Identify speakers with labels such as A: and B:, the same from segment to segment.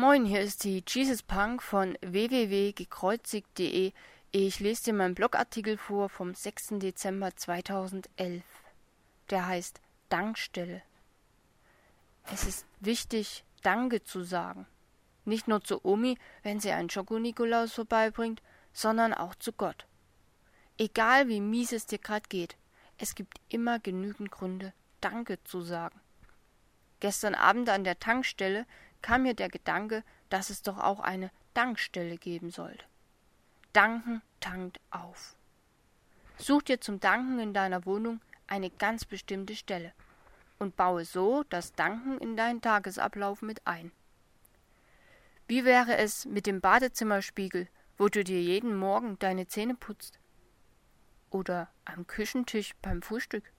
A: Moin, hier ist die Jesus Punk von www.gekreuzigt.de. Ich lese dir meinen Blogartikel vor vom 6. Dezember 2011. Der heißt Dankstelle. Es ist wichtig, Danke zu sagen. Nicht nur zu Omi, wenn sie einen Schoko-Nikolaus vorbeibringt, sondern auch zu Gott. Egal wie mies es dir gerade geht, es gibt immer genügend Gründe, Danke zu sagen. Gestern Abend an der Tankstelle kam mir der Gedanke, dass es doch auch eine Dankstelle geben sollte. Danken tankt auf. Such dir zum Danken in deiner Wohnung eine ganz bestimmte Stelle und baue so das Danken in deinen Tagesablauf mit ein. Wie wäre es mit dem Badezimmerspiegel, wo du dir jeden Morgen deine Zähne putzt? Oder am Küchentisch beim Frühstück?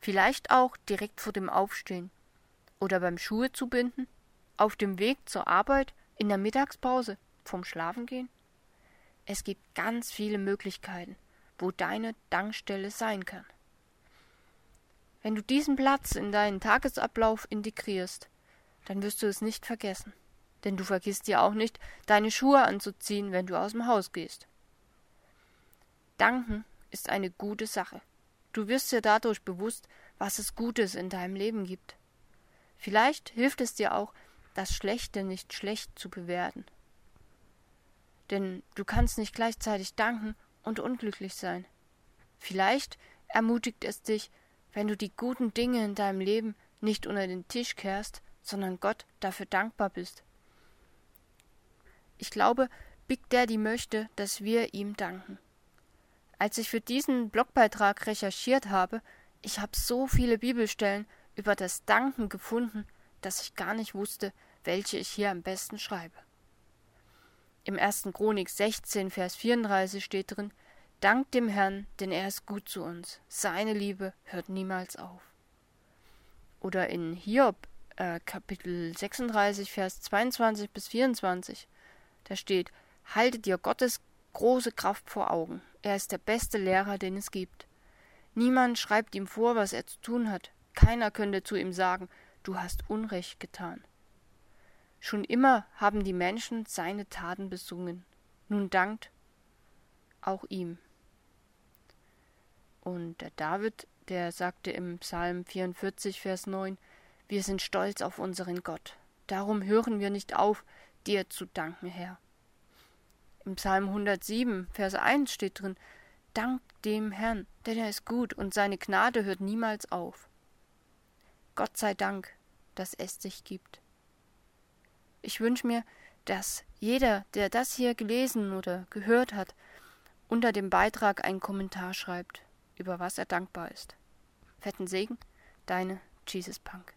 A: Vielleicht auch direkt vor dem Aufstehen oder beim Schuhe zubinden? Auf dem Weg zur Arbeit, in der Mittagspause, vom Schlafengehen? Es gibt ganz viele Möglichkeiten, wo deine Dankstelle sein kann. Wenn du diesen Platz in deinen Tagesablauf integrierst, dann wirst du es nicht vergessen. Denn du vergisst ja auch nicht, deine Schuhe anzuziehen, wenn du aus dem Haus gehst. Danken ist eine gute Sache. Du wirst dir dadurch bewusst, was es Gutes in deinem Leben gibt. Vielleicht hilft es dir auch, das Schlechte nicht schlecht zu bewerten. Denn du kannst nicht gleichzeitig danken und unglücklich sein. Vielleicht ermutigt es dich, wenn du die guten Dinge in deinem Leben nicht unter den Tisch kehrst, sondern Gott dafür dankbar bist. Ich glaube, Big Daddy möchte, dass wir ihm danken. Als ich für diesen Blogbeitrag recherchiert habe, ich habe so viele Bibelstellen über das Danken gefunden, dass ich gar nicht wusste, welche ich hier am besten schreibe. Im 1. Chronik 16, Vers 34 steht drin, Dank dem Herrn, denn er ist gut zu uns. Seine Liebe hört niemals auf. Oder in Hiob, äh, Kapitel 36, Vers 22 bis 24, da steht, Haltet dir Gottes große Kraft vor Augen. Er ist der beste Lehrer, den es gibt. Niemand schreibt ihm vor, was er zu tun hat. Keiner könnte zu ihm sagen, du hast Unrecht getan. Schon immer haben die Menschen seine Taten besungen. Nun dankt auch ihm. Und der David, der sagte im Psalm 44, Vers 9, wir sind stolz auf unseren Gott. Darum hören wir nicht auf, dir zu danken, Herr. Im Psalm 107, Vers 1 steht drin, Dank dem Herrn, denn er ist gut und seine Gnade hört niemals auf. Gott sei Dank, dass es dich gibt. Ich wünsche mir, dass jeder, der das hier gelesen oder gehört hat, unter dem Beitrag einen Kommentar schreibt, über was er dankbar ist. Fetten Segen, deine Jesus Punk.